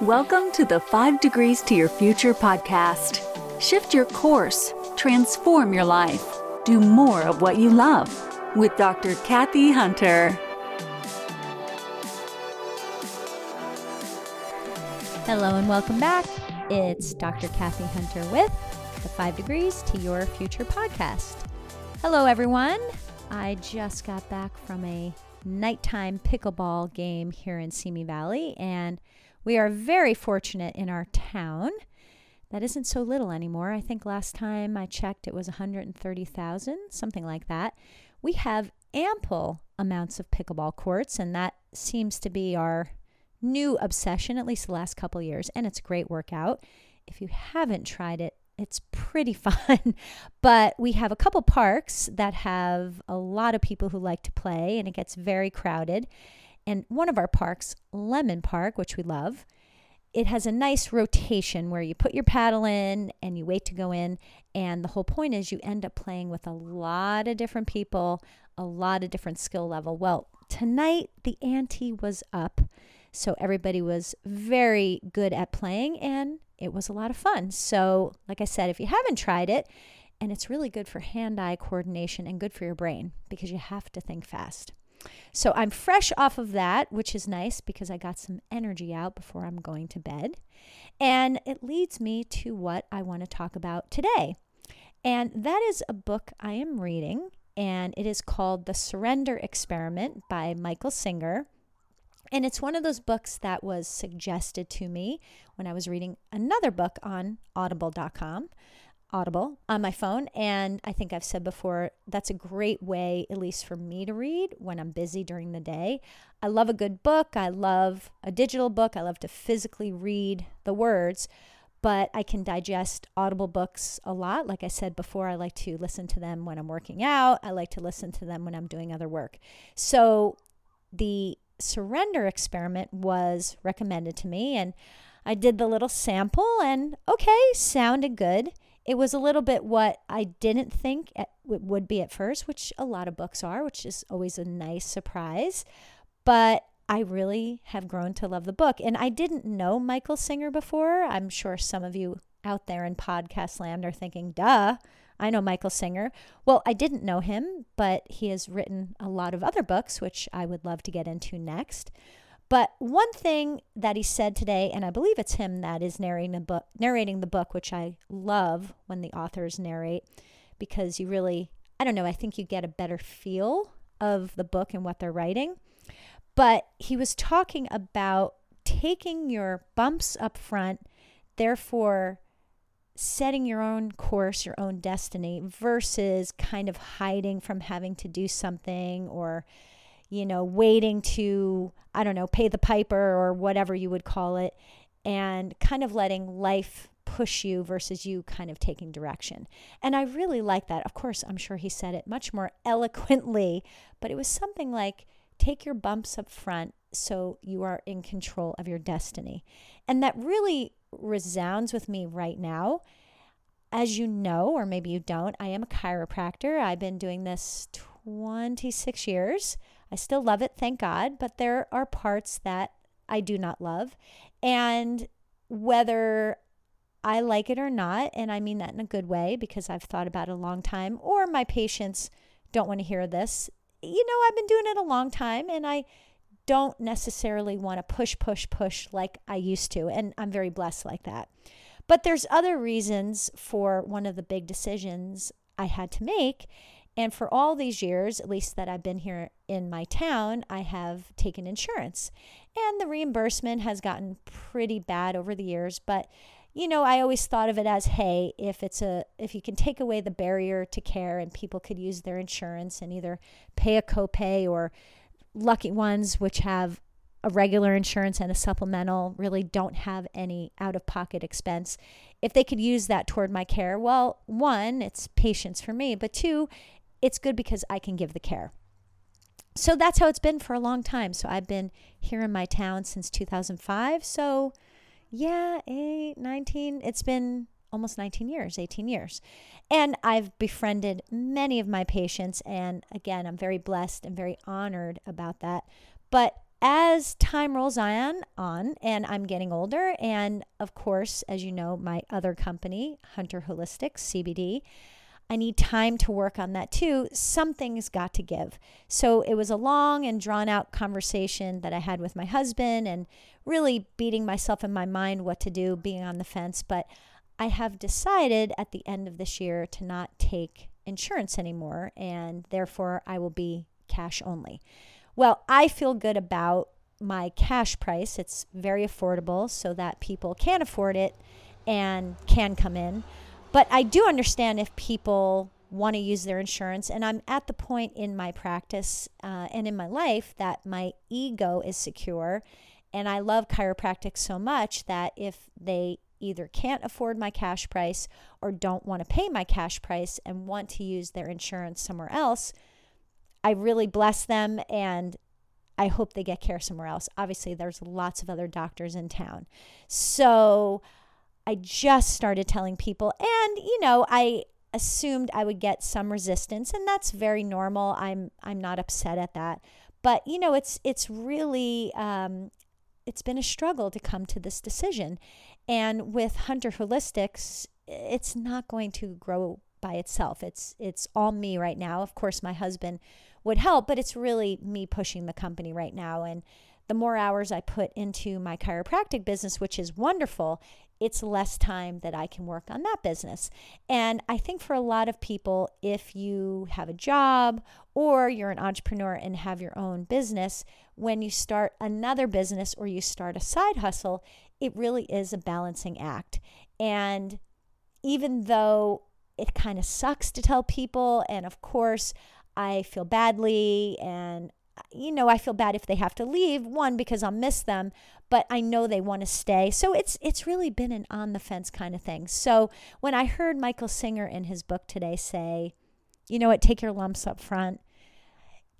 Welcome to the Five Degrees to Your Future podcast. Shift your course, transform your life, do more of what you love with Dr. Kathy Hunter. Hello and welcome back. It's Dr. Kathy Hunter with the Five Degrees to Your Future podcast. Hello, everyone. I just got back from a nighttime pickleball game here in Simi Valley, and we are very fortunate in our town. That isn't so little anymore. I think last time I checked it was 130,000, something like that. We have ample amounts of pickleball courts, and that seems to be our new obsession, at least the last couple years. And it's a great workout. If you haven't tried it, it's pretty fun. but we have a couple parks that have a lot of people who like to play, and it gets very crowded. And one of our parks, Lemon Park, which we love, it has a nice rotation where you put your paddle in and you wait to go in. And the whole point is you end up playing with a lot of different people, a lot of different skill level. Well, tonight the ante was up. So everybody was very good at playing and it was a lot of fun. So, like I said, if you haven't tried it, and it's really good for hand eye coordination and good for your brain because you have to think fast. So I'm fresh off of that, which is nice because I got some energy out before I'm going to bed. And it leads me to what I want to talk about today. And that is a book I am reading, and it is called The Surrender Experiment by Michael Singer. And it's one of those books that was suggested to me when I was reading another book on audible.com. Audible on my phone. And I think I've said before, that's a great way, at least for me to read when I'm busy during the day. I love a good book. I love a digital book. I love to physically read the words, but I can digest Audible books a lot. Like I said before, I like to listen to them when I'm working out, I like to listen to them when I'm doing other work. So the surrender experiment was recommended to me, and I did the little sample, and okay, sounded good. It was a little bit what I didn't think it would be at first, which a lot of books are, which is always a nice surprise. But I really have grown to love the book. And I didn't know Michael Singer before. I'm sure some of you out there in podcast land are thinking, duh, I know Michael Singer. Well, I didn't know him, but he has written a lot of other books, which I would love to get into next. But one thing that he said today, and I believe it's him that is narrating the book, narrating the book, which I love when the authors narrate, because you really, I don't know, I think you get a better feel of the book and what they're writing. But he was talking about taking your bumps up front, therefore setting your own course, your own destiny, versus kind of hiding from having to do something or you know, waiting to, I don't know, pay the piper or whatever you would call it, and kind of letting life push you versus you kind of taking direction. And I really like that. Of course, I'm sure he said it much more eloquently, but it was something like take your bumps up front so you are in control of your destiny. And that really resounds with me right now. As you know, or maybe you don't, I am a chiropractor. I've been doing this 26 years. I still love it, thank God, but there are parts that I do not love. And whether I like it or not, and I mean that in a good way because I've thought about it a long time, or my patients don't want to hear this, you know, I've been doing it a long time and I don't necessarily want to push, push, push like I used to. And I'm very blessed like that. But there's other reasons for one of the big decisions I had to make. And for all these years, at least that I've been here in my town, I have taken insurance. And the reimbursement has gotten pretty bad over the years, but you know, I always thought of it as, hey, if it's a if you can take away the barrier to care and people could use their insurance and either pay a copay or lucky ones which have a regular insurance and a supplemental really don't have any out of pocket expense. If they could use that toward my care, well, one, it's patience for me, but two, it's good because I can give the care. So that's how it's been for a long time. So I've been here in my town since 2005. So yeah, eight, 19, it's been almost 19 years, 18 years. And I've befriended many of my patients. And again, I'm very blessed and very honored about that. But as time rolls on, on and I'm getting older, and of course, as you know, my other company, Hunter Holistics CBD, I need time to work on that too. Something's got to give. So it was a long and drawn out conversation that I had with my husband and really beating myself in my mind what to do, being on the fence. But I have decided at the end of this year to not take insurance anymore, and therefore I will be cash only. Well, I feel good about my cash price. It's very affordable so that people can afford it and can come in. But I do understand if people want to use their insurance. And I'm at the point in my practice uh, and in my life that my ego is secure. And I love chiropractic so much that if they either can't afford my cash price or don't want to pay my cash price and want to use their insurance somewhere else, I really bless them and I hope they get care somewhere else. Obviously, there's lots of other doctors in town. So, I just started telling people, and you know, I assumed I would get some resistance, and that's very normal. I'm I'm not upset at that, but you know, it's it's really um, it's been a struggle to come to this decision, and with Hunter Holistics, it's not going to grow by itself. It's it's all me right now. Of course, my husband would help, but it's really me pushing the company right now and the more hours I put into my chiropractic business, which is wonderful, it's less time that I can work on that business. And I think for a lot of people, if you have a job or you're an entrepreneur and have your own business, when you start another business or you start a side hustle, it really is a balancing act. And even though it kind of sucks to tell people, and of course, I feel badly and you know, I feel bad if they have to leave, one because I'll miss them, but I know they want to stay. So it's it's really been an on the fence kind of thing. So when I heard Michael Singer in his book today say, you know what, take your lumps up front,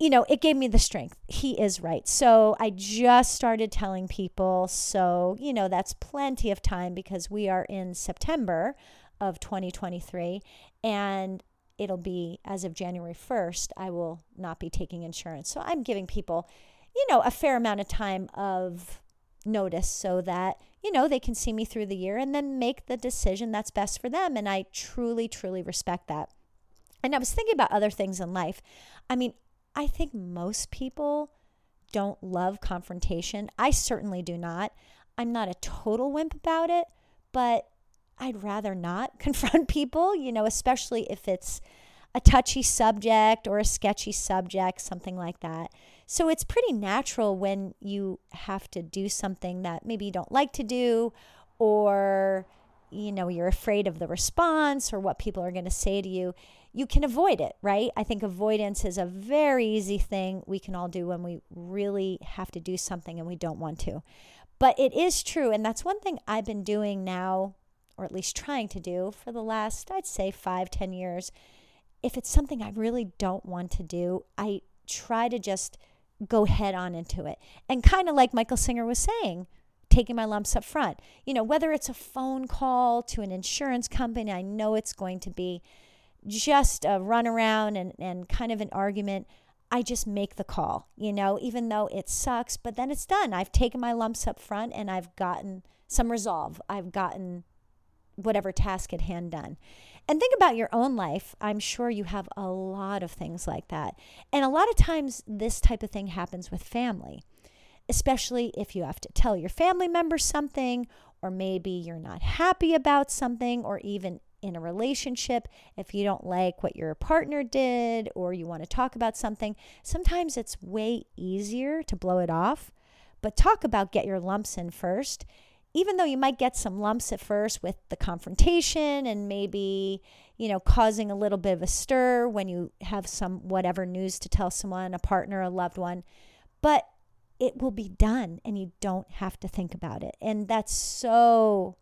you know, it gave me the strength. He is right. So I just started telling people, so, you know, that's plenty of time because we are in September of 2023 and it'll be as of January 1st, I will not be taking insurance. So I'm giving people, you know, a fair amount of time of notice so that, you know, they can see me through the year and then make the decision that's best for them. And I truly, truly respect that. And I was thinking about other things in life. I mean, I think most people don't love confrontation. I certainly do not. I'm not a total wimp about it, but I'd rather not confront people, you know, especially if it's a touchy subject or a sketchy subject, something like that. So it's pretty natural when you have to do something that maybe you don't like to do or you know you're afraid of the response or what people are going to say to you you can avoid it right i think avoidance is a very easy thing we can all do when we really have to do something and we don't want to but it is true and that's one thing i've been doing now or at least trying to do for the last, I'd say, five, ten years. If it's something I really don't want to do, I try to just go head on into it. And kind of like Michael Singer was saying, taking my lumps up front. You know, whether it's a phone call to an insurance company, I know it's going to be just a runaround and, and kind of an argument. I just make the call, you know, even though it sucks, but then it's done. I've taken my lumps up front and I've gotten some resolve. I've gotten whatever task at hand done. And think about your own life. I'm sure you have a lot of things like that. And a lot of times, this type of thing happens with family, especially if you have to tell your family member something, or maybe you're not happy about something, or even in a relationship, if you don't like what your partner did, or you want to talk about something. Sometimes it's way easier to blow it off. But talk about get your lumps in first even though you might get some lumps at first with the confrontation and maybe, you know, causing a little bit of a stir when you have some whatever news to tell someone, a partner, a loved one, but it will be done and you don't have to think about it. And that's so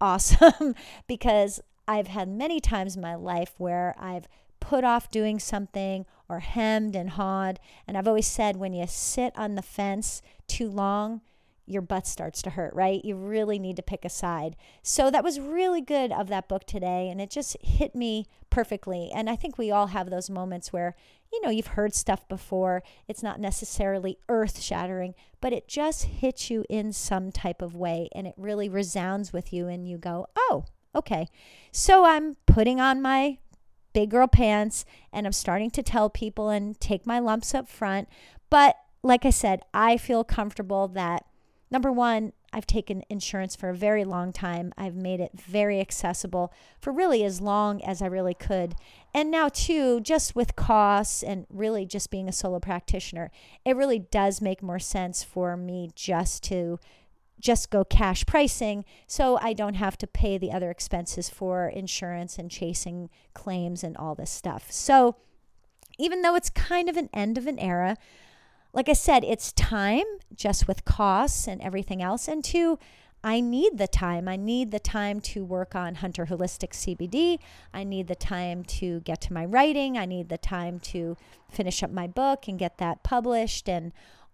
awesome because I've had many times in my life where I've put off doing something or hemmed and hawed. And I've always said when you sit on the fence too long, your butt starts to hurt, right? You really need to pick a side. So that was really good of that book today. And it just hit me perfectly. And I think we all have those moments where, you know, you've heard stuff before. It's not necessarily earth shattering, but it just hits you in some type of way. And it really resounds with you. And you go, oh, okay. So I'm putting on my big girl pants and I'm starting to tell people and take my lumps up front. But like I said, I feel comfortable that Number one, I've taken insurance for a very long time. I've made it very accessible for really as long as I really could. And now, too, just with costs and really just being a solo practitioner, it really does make more sense for me just to just go cash pricing so I don't have to pay the other expenses for insurance and chasing claims and all this stuff. So, even though it's kind of an end of an era, like I said, it's time just with costs and everything else. And two, I need the time. I need the time to work on Hunter Holistic CBD. I need the time to get to my writing. I need the time to finish up my book and get that published and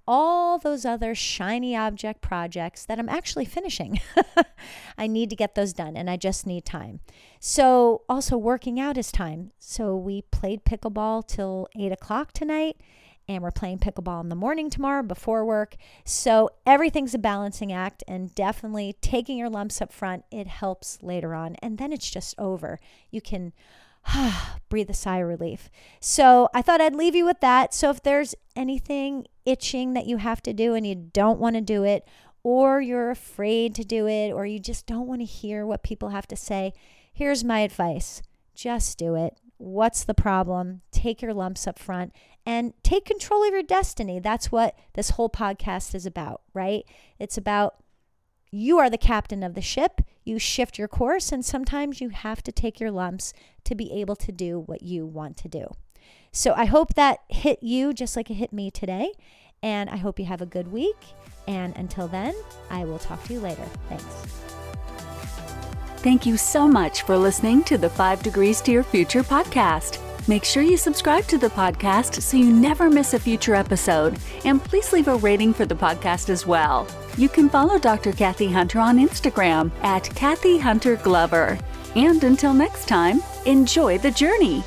all those other shiny object projects that I'm actually finishing. I need to get those done and I just need time. So, also working out is time. So, we played pickleball till eight o'clock tonight and we're playing pickleball in the morning tomorrow before work. So everything's a balancing act, and definitely taking your lumps up front, it helps later on. And then it's just over. You can breathe a sigh of relief. So I thought I'd leave you with that. So if there's anything itching that you have to do and you don't want to do it, or you're afraid to do it, or you just don't want to hear what people have to say, here's my advice just do it. What's the problem? Take your lumps up front and take control of your destiny. That's what this whole podcast is about, right? It's about you are the captain of the ship. You shift your course, and sometimes you have to take your lumps to be able to do what you want to do. So I hope that hit you just like it hit me today. And I hope you have a good week. And until then, I will talk to you later. Thanks. Thank you so much for listening to the Five Degrees to Your Future podcast. Make sure you subscribe to the podcast so you never miss a future episode. And please leave a rating for the podcast as well. You can follow Dr. Kathy Hunter on Instagram at Kathy Hunter Glover. And until next time, enjoy the journey.